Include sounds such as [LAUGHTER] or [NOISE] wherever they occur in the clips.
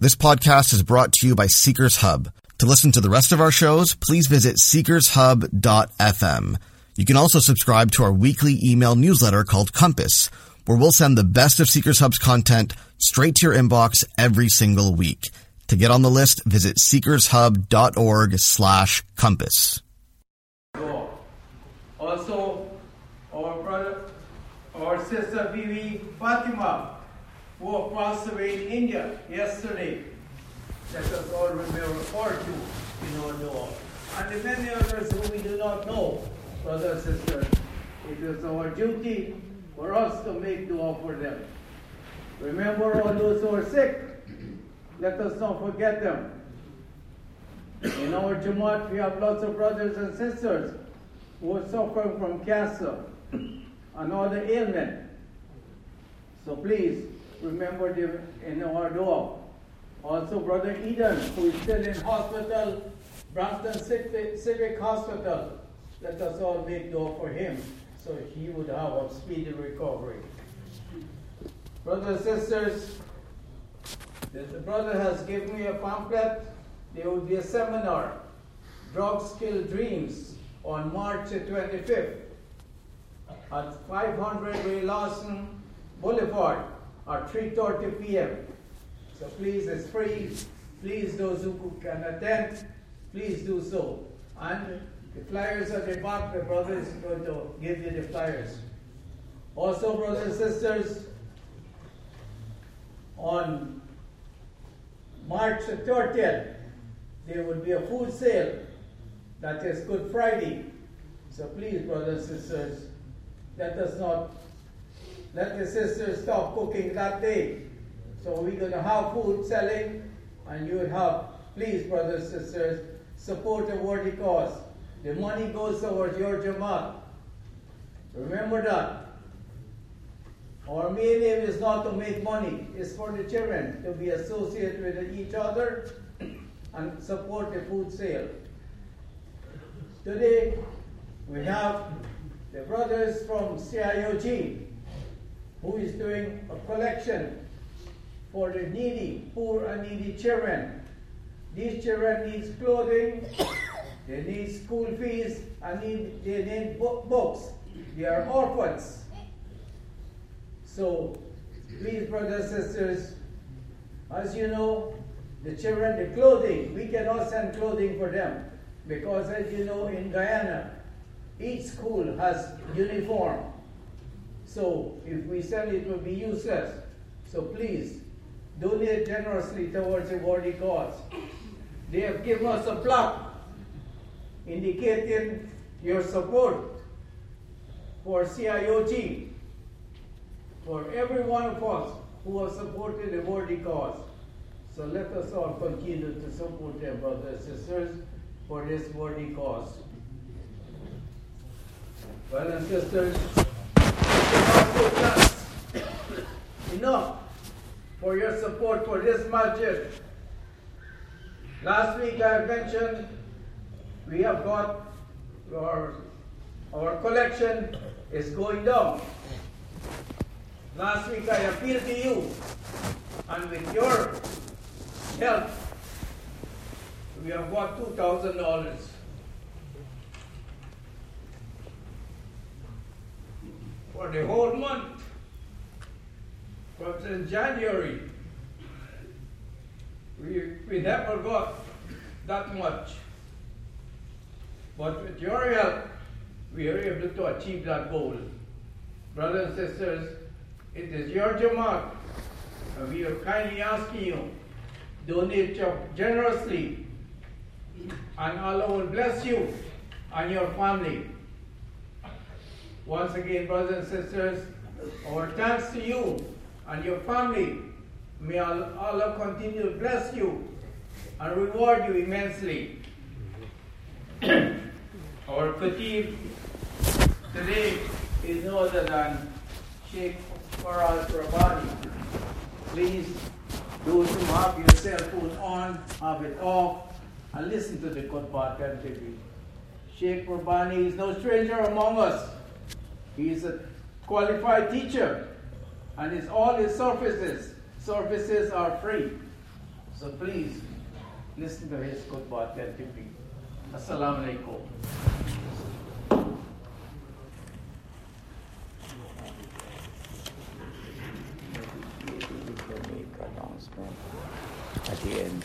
This podcast is brought to you by Seekers Hub. To listen to the rest of our shows, please visit seekershub.fm. You can also subscribe to our weekly email newsletter called Compass, where we'll send the best of Seekers Hub's content straight to your inbox every single week. To get on the list, visit seekershub.org slash compass. Also, our brother, our sister Vivi Fatima, who passed away in India yesterday. Let us all remember her too in our dua. And the many others who we do not know, brothers and sisters, it is our duty for us to make dua for them. Remember all those who are sick. Let us not forget them. In our Jamaat, we have lots of brothers and sisters who are suffering from cancer and other ailments. So please remember them in our dua. Also, Brother Eden, who is still in hospital, Brampton Civic, Civic Hospital. Let us all make dua for him so he would have a speedy recovery. Brothers and sisters, the brother has given me a pamphlet. There will be a seminar, Drugs Kill Dreams, on March 25th at 500 Ray Lawson Boulevard at 3.30 p.m. So please, it's free. Please, those who can attend, please do so. And the flyers are the back. The brother is going to give you the flyers. Also, brothers and sisters, on March 30th, there will be a food sale that is Good Friday. So please, brothers and sisters, let us not let the sisters stop cooking that day. So we're going to have food selling, and you would please, brothers and sisters, support a worthy cause. The money goes towards your Jamaat. Remember that. Our main aim is not to make money, it's for the children to be associated with each other [COUGHS] and support the food sale. Today, we have the brothers from CIOG who is doing a collection for the needy, poor and needy children. These children need clothing, [COUGHS] they need school fees, and need, they need books. They are orphans. So, please, brothers and sisters, as you know, the children, the clothing, we cannot send clothing for them because, as you know, in Guyana, each school has uniform. So, if we send it, it will be useless. So, please, donate generously towards a worthy cause. They have given us a plaque indicating your support for CIOG, for every one of us who has supported a worthy cause. So let us all continue to support them, brothers and sisters, for this worthy cause. Brothers and sisters, [COUGHS] enough for your support for this masjid. Last week I mentioned we have got our, our collection is going down. Last week I appealed to you and with your help we have got $2,000 For the whole month, from in January, we, we never got that much. But with your help, we are able to achieve that goal. Brothers and sisters, it is your Jamaat, and we are kindly asking you, donate generously, and Allah will bless you and your family. Once again, brothers and sisters, our thanks to you and your family. May Allah continue to bless you and reward you immensely. [COUGHS] our khatib today is no other than Sheikh Faraz Rabbani. Please, those who have your cell phone on, have it off, and listen to the attentively. Sheikh Rabbani is no stranger among us. He is a qualified teacher, and his, all his services, services are free. So please listen to his khutbah attentively. Assalamu alaikum. at the end.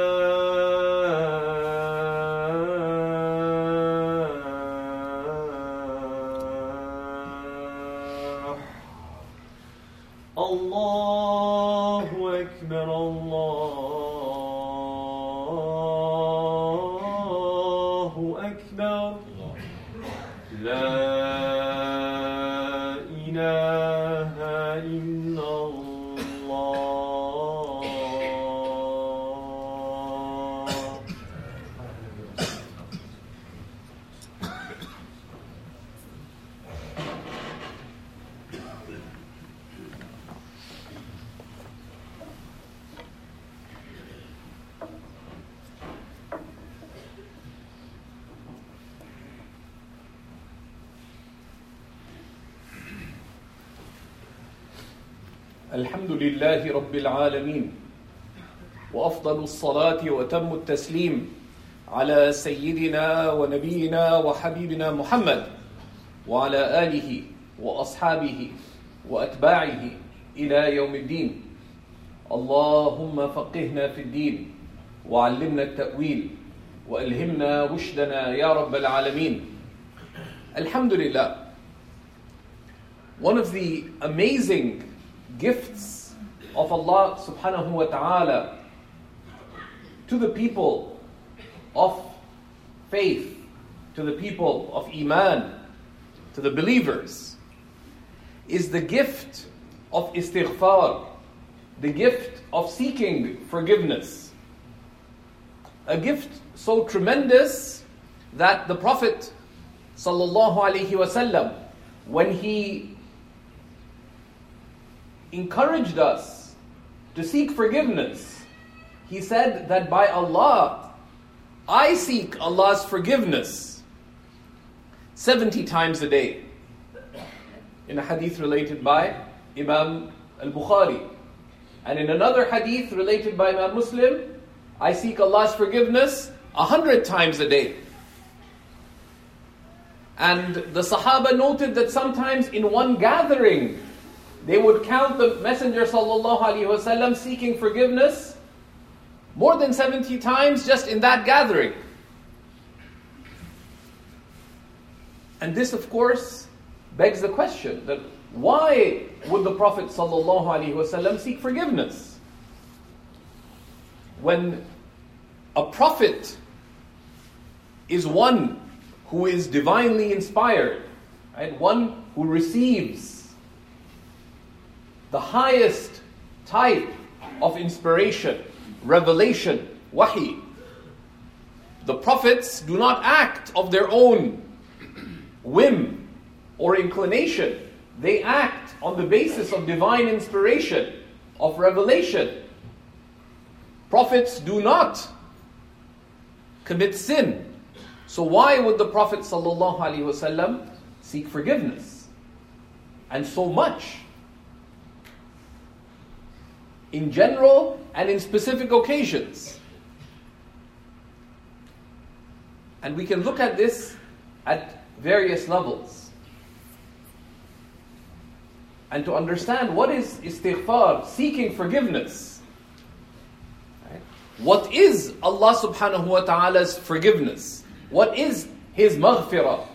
الحمد لله رب العالمين وافضل الصلاه وتم التسليم على سيدنا ونبينا وحبيبنا محمد وعلى آله وأصحابه وأتباعه إلى يوم الدين. اللهم فقهنا في الدين وعلمنا التأويل وألهمنا رشدنا يا رب العالمين. الحمد لله one of the amazing gifts of Allah subhanahu wa ta'ala to the people of faith, to the people of Iman, to the believers, is the gift of istighfar, the gift of seeking forgiveness. A gift so tremendous that the Prophet sallallahu alaihi wasallam, when he encouraged us to seek forgiveness. He said that by Allah, I seek Allah's forgiveness 70 times a day. In a hadith related by Imam al Bukhari. And in another hadith related by Imam Muslim, I seek Allah's forgiveness 100 times a day. And the Sahaba noted that sometimes in one gathering, they would count the Messenger wasallam seeking forgiveness more than 70 times just in that gathering. And this, of course, begs the question that why would the Prophet ﷺ seek forgiveness? When a prophet is one who is divinely inspired, right? one who receives the highest type of inspiration, revelation, wahi. The prophets do not act of their own whim or inclination. They act on the basis of divine inspiration, of revelation. Prophets do not commit sin. So why would the Prophet ﷺ seek forgiveness? And so much. In general and in specific occasions. And we can look at this at various levels. And to understand what is istighfar, seeking forgiveness. Right? What is Allah subhanahu wa ta'ala's forgiveness? What is His maghfirah?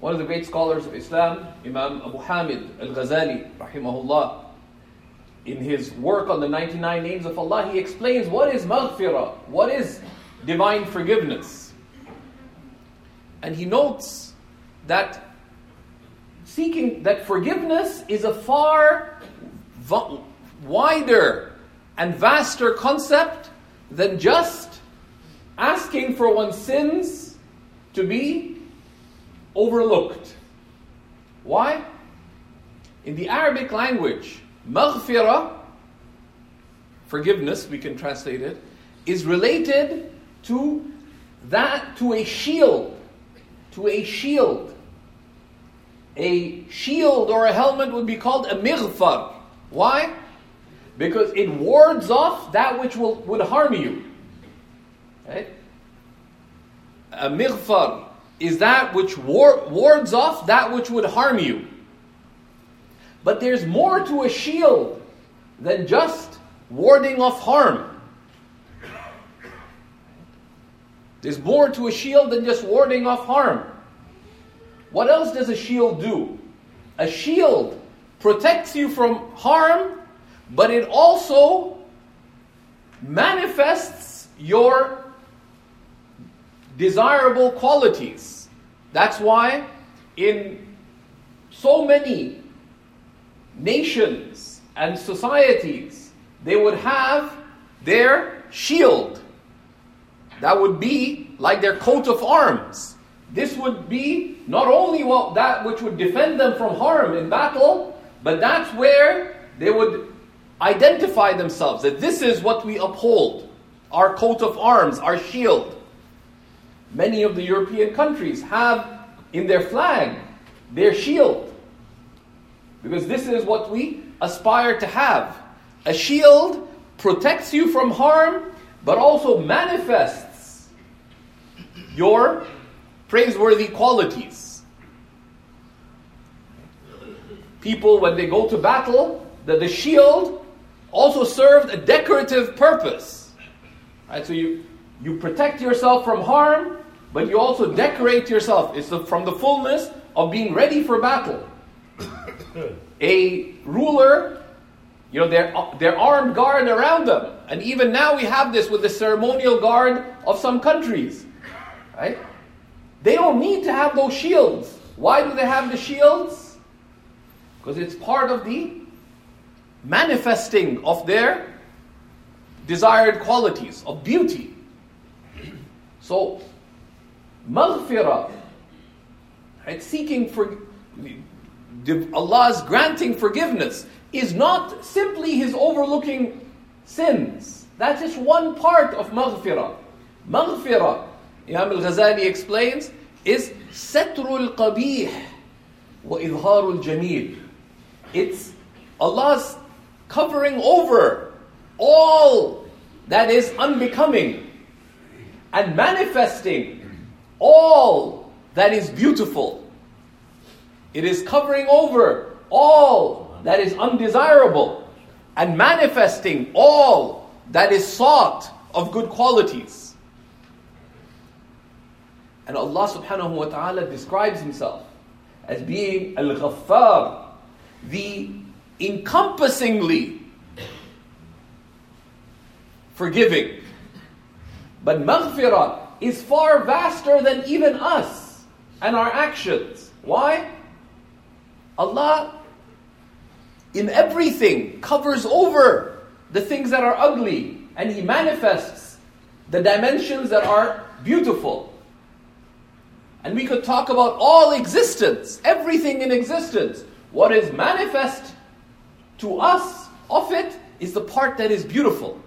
One of the great scholars of Islam, Imam Abu Hamid al Ghazali, rahimahullah, in his work on the 99 names of Allah, he explains what is maghfirah, what is divine forgiveness. And he notes that seeking that forgiveness is a far wider and vaster concept than just asking for one's sins to be overlooked. Why? In the Arabic language, maghfirah, forgiveness, we can translate it, is related to that, to a shield, to a shield. A shield or a helmet would be called a mighfar. Why? Because it wards off that which will, would harm you. Right? A mighfar is that which war, wards off that which would harm you. But there's more to a shield than just warding off harm. There's more to a shield than just warding off harm. What else does a shield do? A shield protects you from harm, but it also manifests your desirable qualities. That's why in so many nations and societies, they would have their shield. That would be like their coat of arms. This would be not only what, that which would defend them from harm in battle, but that's where they would identify themselves that this is what we uphold our coat of arms, our shield. Many of the European countries have in their flag their shield. Because this is what we aspire to have. A shield protects you from harm, but also manifests your praiseworthy qualities. People, when they go to battle, that the shield also served a decorative purpose. Right? So you, you protect yourself from harm, but you also decorate yourself. It's from the fullness of being ready for battle. A ruler, you know, they're, they're armed guard around them. And even now we have this with the ceremonial guard of some countries. Right? They don't need to have those shields. Why do they have the shields? Because it's part of the manifesting of their desired qualities of beauty. So, maghfirah, right, seeking for Allah's granting forgiveness is not simply His overlooking sins. That's just one part of maghfirah. Maghfirah, Imam al-Ghazali explains, is satrul qabih wa idharul jameel. It's Allah's covering over all that is unbecoming and manifesting all that is beautiful. It is covering over all that is undesirable and manifesting all that is sought of good qualities. And Allah subhanahu wa ta'ala describes Himself as being Al Ghaffar, the encompassingly forgiving. But maghfirah is far vaster than even us and our actions. Why? Allah, in everything, covers over the things that are ugly and He manifests the dimensions that are beautiful. And we could talk about all existence, everything in existence. What is manifest to us of it is the part that is beautiful.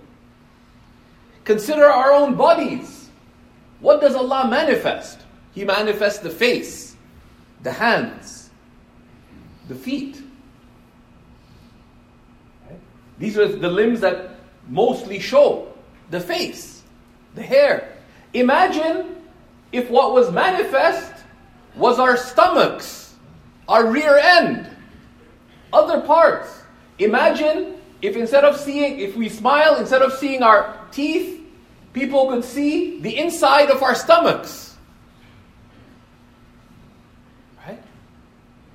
Consider our own bodies. What does Allah manifest? He manifests the face, the hands, the feet. These are the limbs that mostly show the face, the hair. Imagine if what was manifest was our stomachs, our rear end, other parts. Imagine if instead of seeing, if we smile, instead of seeing our teeth, people could see the inside of our stomachs. Right?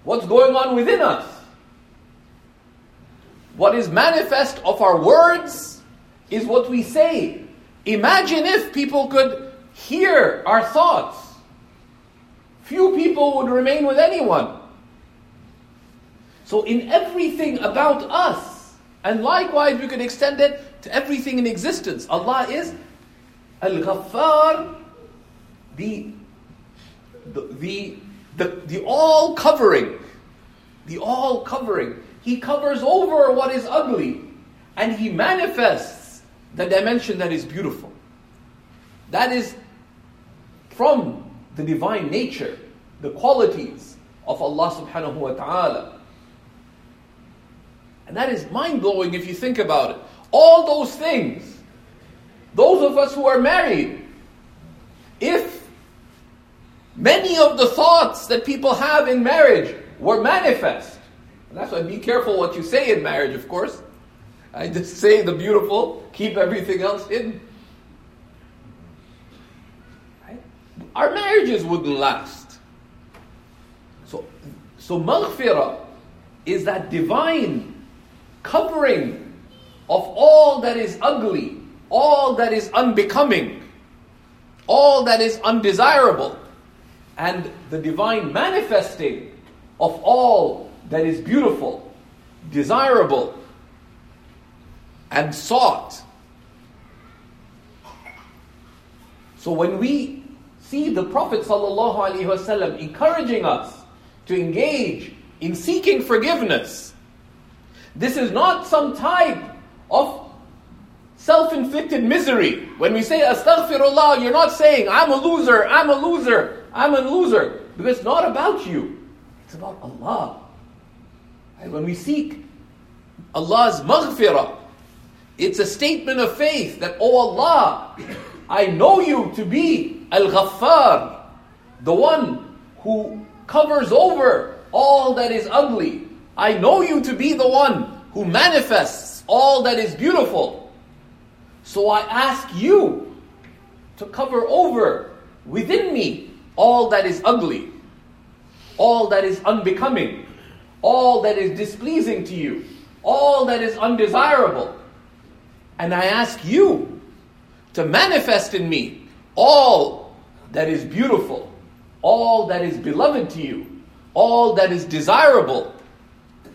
What's going on within us? What is manifest of our words is what we say. Imagine if people could hear our thoughts. Few people would remain with anyone. So, in everything about us, and likewise we could extend it to everything in existence, Allah is Al Ghaffar, the, the, the, the, the all covering, the all covering. He covers over what is ugly and He manifests the dimension that is beautiful. That is from the divine nature, the qualities of Allah subhanahu wa ta'ala. And that is mind blowing if you think about it. All those things, those of us who are married, if many of the thoughts that people have in marriage were manifest, and that's why be careful what you say in marriage, of course. I just say the beautiful, keep everything else hidden. Right? Our marriages wouldn't last. So, so maghfirah is that divine covering of all that is ugly, all that is unbecoming, all that is undesirable, and the divine manifesting of all that is beautiful, desirable, and sought. So when we see the Prophet ﷺ encouraging us to engage in seeking forgiveness, this is not some type of self inflicted misery. When we say astaghfirullah, you're not saying, I'm a loser, I'm a loser, I'm a loser. Because it's not about you, it's about Allah. And when we seek Allah's maghfirah, it's a statement of faith that, oh Allah, I know you to be Al Ghaffar, the one who covers over all that is ugly. I know you to be the one who manifests all that is beautiful. So I ask you to cover over within me all that is ugly, all that is unbecoming, all that is displeasing to you, all that is undesirable. And I ask you to manifest in me all that is beautiful, all that is beloved to you, all that is desirable,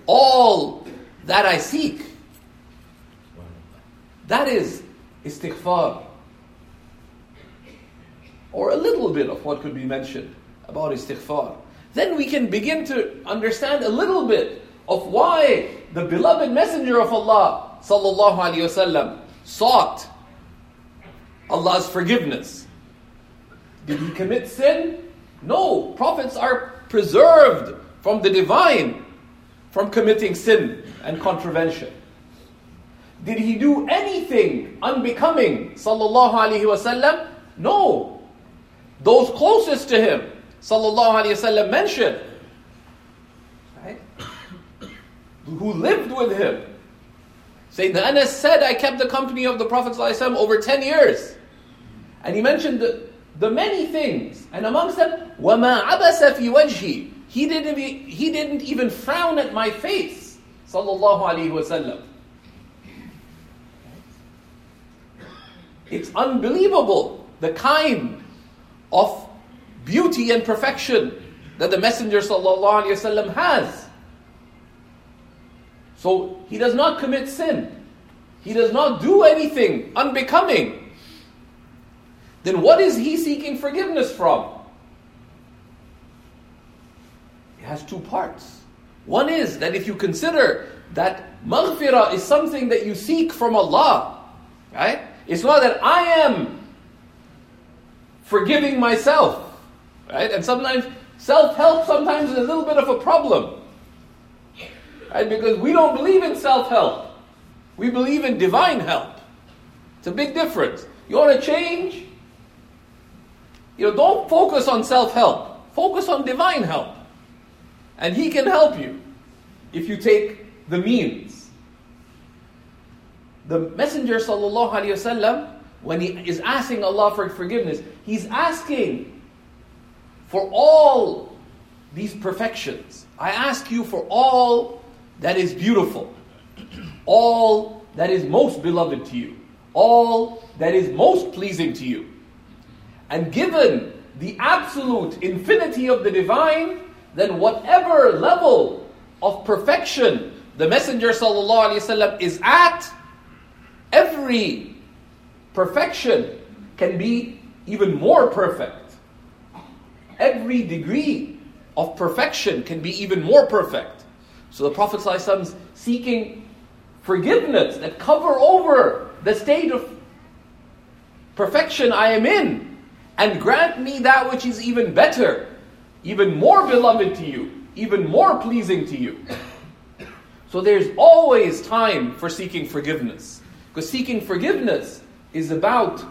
all that I seek. That is istighfar. Or a little bit of what could be mentioned about istighfar. Then we can begin to understand a little bit of why the beloved messenger of Allah sallallahu wasallam sought Allah's forgiveness. Did he commit sin? No. Prophets are preserved from the divine, from committing sin and contravention. Did he do anything unbecoming? Sallallahu alaihi wasallam? No Those closest to him, sallallahu alaihi wasallam, mentioned, right? [COUGHS] Who lived with him. Sayyidina Anas said, I kept the company of the Prophet ﷺ over 10 years. And he mentioned the, the many things, and amongst them, وَمَا عَبَسَ فِي وَجْهِ He didn't, e- he didn't even frown at my face. Sallallahu alayhi wasallam. It's unbelievable the kind of beauty and perfection that the Messenger wasallam has. So he does not commit sin. He does not do anything unbecoming. Then what is he seeking forgiveness from? It has two parts. One is that if you consider that maghfirah is something that you seek from Allah, right? It's not that I am forgiving myself, right? And sometimes self-help sometimes is a little bit of a problem. Right? Because we don't believe in self-help. We believe in divine help. It's a big difference. You want to change? You know, don't focus on self-help. Focus on divine help. And he can help you if you take the means. The Messenger wasallam, when he is asking Allah for forgiveness, he's asking for all these perfections. I ask you for all that is beautiful, all that is most beloved to you, all that is most pleasing to you. And given the absolute infinity of the divine, then whatever level of perfection the Messenger ﷺ is at, every perfection can be even more perfect. Every degree of perfection can be even more perfect. So the Prophet is seeking forgiveness that cover over the state of perfection I am in and grant me that which is even better, even more beloved to you, even more pleasing to you. So there's always time for seeking forgiveness. Because seeking forgiveness is about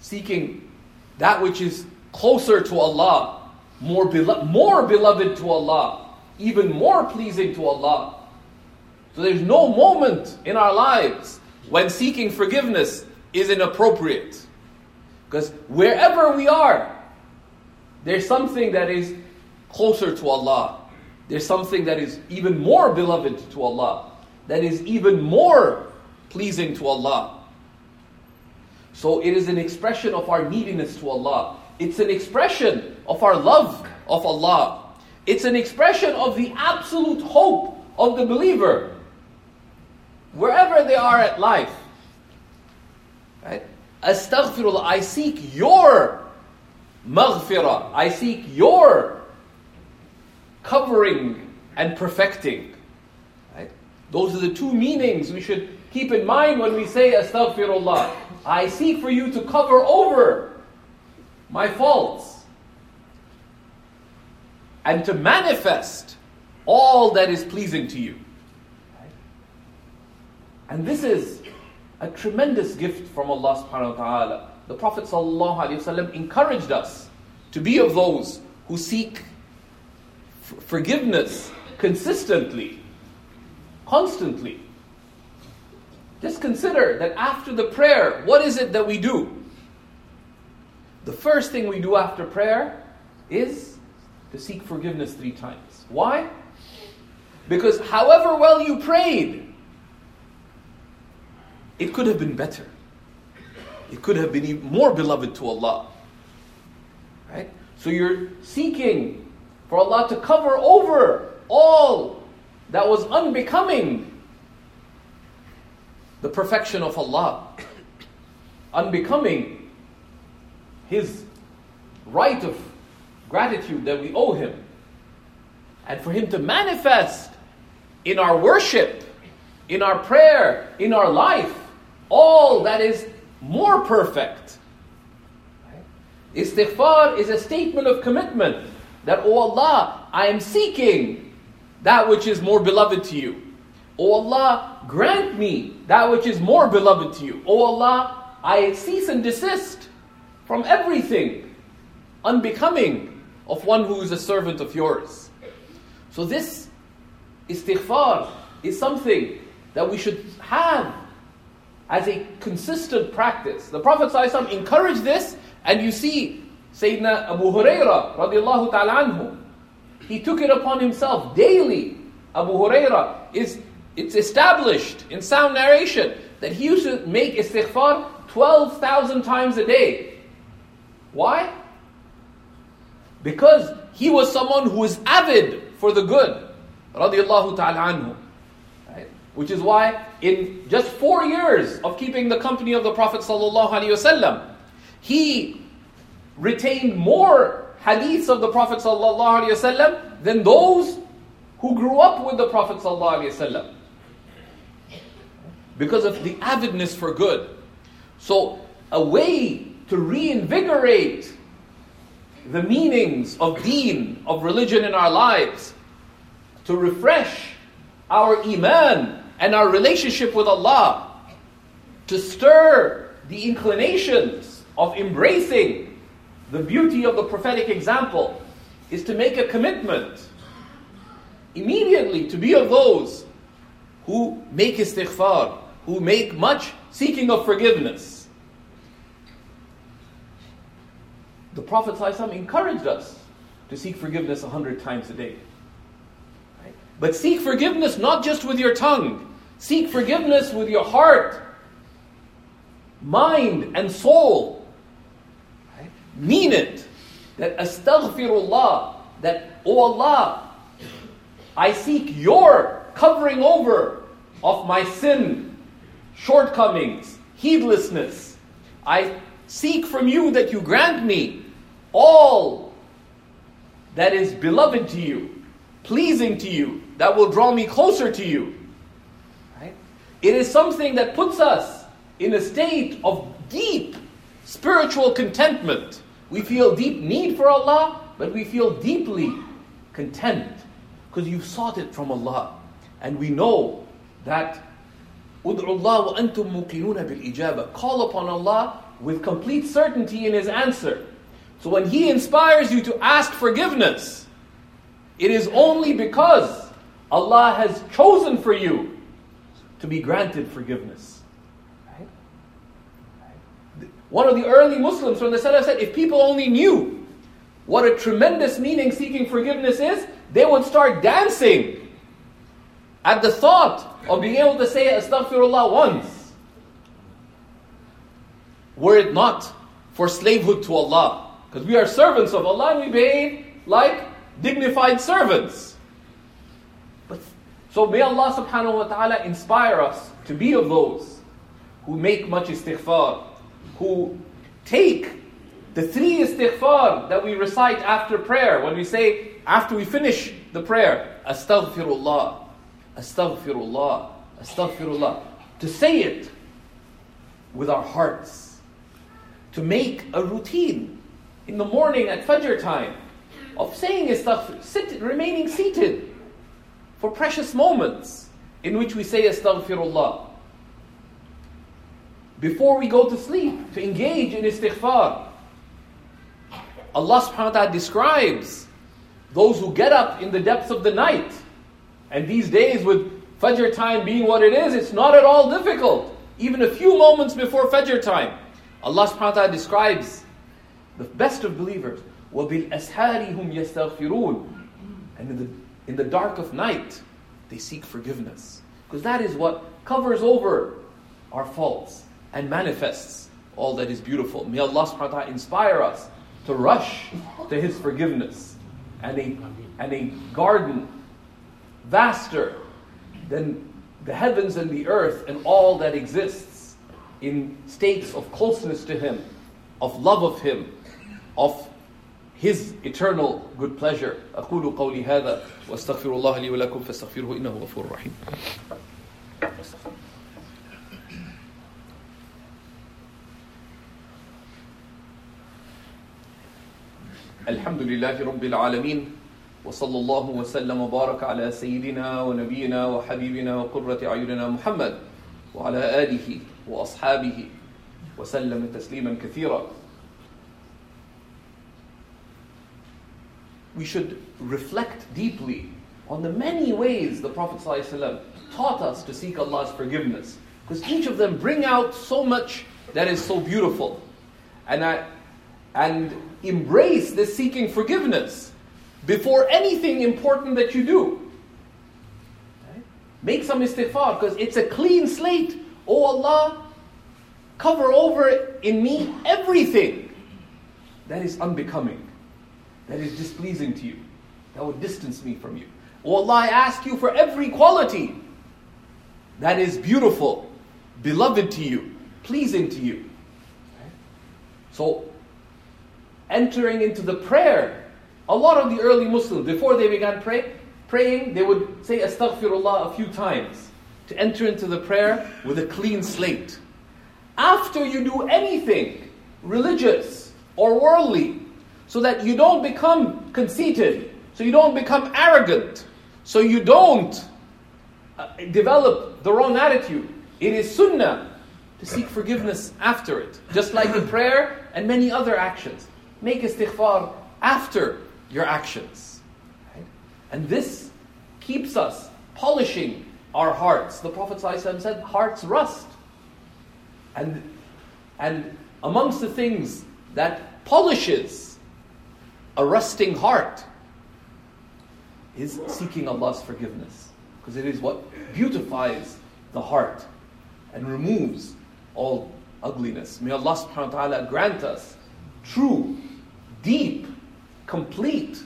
seeking that which is closer to Allah, more, belo- more beloved to Allah, even more pleasing to Allah. So there's no moment in our lives when seeking forgiveness is inappropriate. Because wherever we are, there's something that is closer to Allah. There's something that is even more beloved to Allah. That is even more pleasing to Allah. So it is an expression of our neediness to Allah. It's an expression of our love of Allah. It's an expression of the absolute hope of the believer. Wherever they are at life. Right? Astaghfirullah, I seek your maghfirah. I seek your covering and perfecting. Right? Those are the two meanings we should keep in mind when we say astaghfirullah. I seek for you to cover over my faults and to manifest all that is pleasing to you. And this is a tremendous gift from Allah subhanahu wa ta'ala. The Prophet encouraged us to be of those who seek forgiveness consistently, constantly. Just consider that after the prayer, what is it that we do? The first thing we do after prayer is to seek forgiveness three times. Why? Because however well you prayed, it could have been better. It could have been even more beloved to Allah. Right? So you're seeking for Allah to cover over all that was unbecoming the perfection of Allah, unbecoming His right of gratitude that we owe Him, and for Him to manifest in our worship, in our prayer, in our life, all that is more perfect. Istighfar is a statement of commitment that, O oh Allah, I am seeking that which is more beloved to you. O oh Allah, grant me that which is more beloved to you. O Allah, I cease and desist from everything unbecoming of one who is a servant of yours. So this istighfar is something that we should have as a consistent practice. The Prophet ﷺ encouraged this And you see, Sayyidina Abu Huraira radiallahu ta'ala anhu, he took it upon himself daily. Abu Huraira is it's established in sound narration that he used to make istighfar 12,000 times a day. Why? Because he was someone who was avid for the good. Radiallahu ta'ala anhu. Right? Which is why in just four years of keeping the company of the Prophet sallallahu alaihi wasallam, he retained more hadiths of the Prophet sallallahu alaihi wasallam than those who grew up with the Prophet sallallahu alaihi wasallam because of the avidness for good. So, a way to reinvigorate the meanings of deen, of religion in our lives, to refresh our iman and our relationship with Allah, to stir the inclinations of embracing the beauty of the prophetic example, is to make a commitment immediately to be of those who make istighfar, who make much seeking of forgiveness. The Prophet ﷺ encouraged us to seek forgiveness a hundred times a day. But seek forgiveness not just with your tongue, seek forgiveness with your heart, mind, and soul. Mean it. That astaghfirullah, that, oh Allah, I seek your covering over of my sin, shortcomings, heedlessness. I seek from you that you grant me all that is beloved to you, pleasing to you, that will draw me closer to you. Right? It is something that puts us in a state of deep spiritual contentment. We feel deep need for Allah, but we feel deeply content because you've sought it from Allah. And we know that Call upon Allah with complete certainty in His answer. So when He inspires you to ask forgiveness, it is only because Allah has chosen for you to be granted forgiveness. One of the early Muslims from the Salaf said, if people only knew what a tremendous meaning seeking forgiveness is, they would start dancing at the thought of being able to say Astaghfirullah once. Were it not for slavehood to Allah. Because we are servants of Allah and we behave like dignified servants. But so may Allah subhanahu wa ta'ala inspire us to be of those who make much istighfar, who take the three istighfar that we recite after prayer, when we say, after we finish the prayer, astaghfirullah, astaghfirullah, astaghfirullah. To say it with our hearts, to make a routine in the morning at Fajr time of saying astaghfir, sit, remaining seated for precious moments in which we say astaghfirullah. Before we go to sleep, to engage in istighfar. Allah subhanahu wa ta'ala describes those who get up in the depths of the night. And these days, with Fajr time being what it is, it's not at all difficult. Even a few moments before Fajr time, Allah subhanahu wa ta'ala describes the best of believers. وَبِالْأَسْحَارِ هُمْ يَسْتَغْفِرُونَ And in the, in the dark of night, they seek forgiveness. Because that is what covers over our faults and manifests all that is beautiful. May Allah subhanahu wa ta'ala inspire us to rush to His forgiveness and a, and a garden vaster than the heavens and the earth and all that exists in states of closeness to Him, of love of Him, of His eternal good pleasure. أقول قولي هذا وأستغفر الله لي ولكم فاستغفروه إنه غفور رحيم. الحمد لله رب العالمين وصلى الله وسلم وبارك على سيدنا ونبينا وحبيبنا وقرة أعيننا محمد وعلى آله وأصحابه وسلم تسليما كثيرا We should reflect deeply on the many ways the Prophet ﷺ taught us to seek Allah's forgiveness. Because each of them bring out so much that is so beautiful. And I, and embrace this seeking forgiveness before anything important that you do. Make some istighfar because it's a clean slate. Oh Allah, cover over in me everything that is unbecoming, that is displeasing to you, that would distance me from you. Oh Allah, I ask you for every quality that is beautiful, beloved to you, pleasing to you. So, entering into the prayer, a lot of the early Muslims, before they began pray, praying, they would say astaghfirullah a few times to enter into the prayer with a clean slate. After you do anything religious or worldly, so that you don't become conceited, so you don't become arrogant, so you don't uh, develop the wrong attitude. It is sunnah to seek forgiveness after it, just like the prayer and many other actions. Make istighfar after your actions. Right? And this keeps us polishing our hearts. The Prophet ﷺ said, hearts rust. And, and amongst the things that polishes a rusting heart is seeking Allah's forgiveness. Because it is what beautifies the heart and removes all ugliness. May Allah subhanahu wa ta'ala grant us true, deep, complete,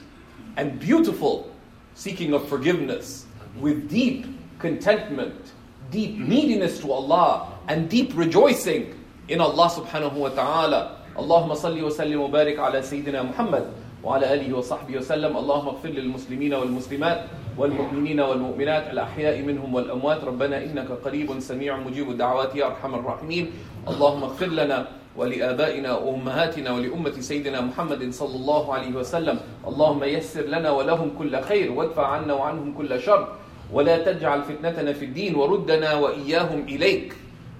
and beautiful seeking of forgiveness with deep contentment, deep neediness to Allah, and deep rejoicing in Allah subhanahu wa ta'ala. اللهم صل وسلم وبارك على سيدنا محمد وعلى اله وصحبه وسلم اللهم اغفر للمسلمين والمسلمات والمؤمنين والمؤمنات الاحياء منهم والاموات ربنا انك قريب سميع مجيب الدعوات يا ارحم الراحمين اللهم اغفر لنا ولآبائنا وأمهاتنا ولأمة سيدنا محمد صلى الله عليه وسلم. اللهم يسر لنا ولهم كل خير وادفع عنا وعنهم كل شر. ولا تجعل فتنتنا في الدين وردنا وإياهم إليك.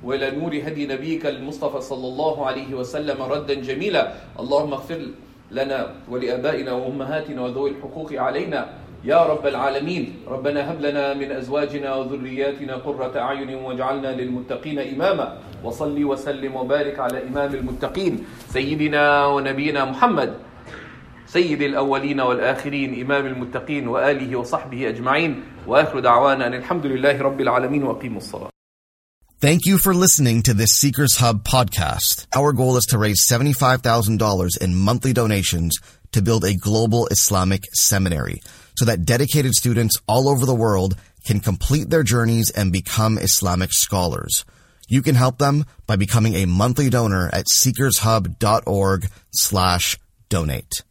وإلى نور هدي نبيك المصطفى صلى الله عليه وسلم ردا جميلا. اللهم اغفر لنا ولآبائنا وأمهاتنا وذوي الحقوق علينا. يا رب العالمين ربنا هب لنا من أزواجنا وذرياتنا قرة أعين واجعلنا للمتقين إماما. وصلي وسلم وبارك على إمام المتقين سيدنا ونبينا محمد سيد الأولين والآخرين إمام المتقين وآله وصحبه أجمعين وآخر دعوانا أن الحمد لله رب العالمين وقيموا الصلاة Thank you for listening to this Seekers Hub podcast. Our goal is to raise $75,000 in monthly donations to build a global Islamic seminary so that dedicated students all over the world can complete their journeys and become Islamic scholars. You can help them by becoming a monthly donor at seekershub.org slash donate.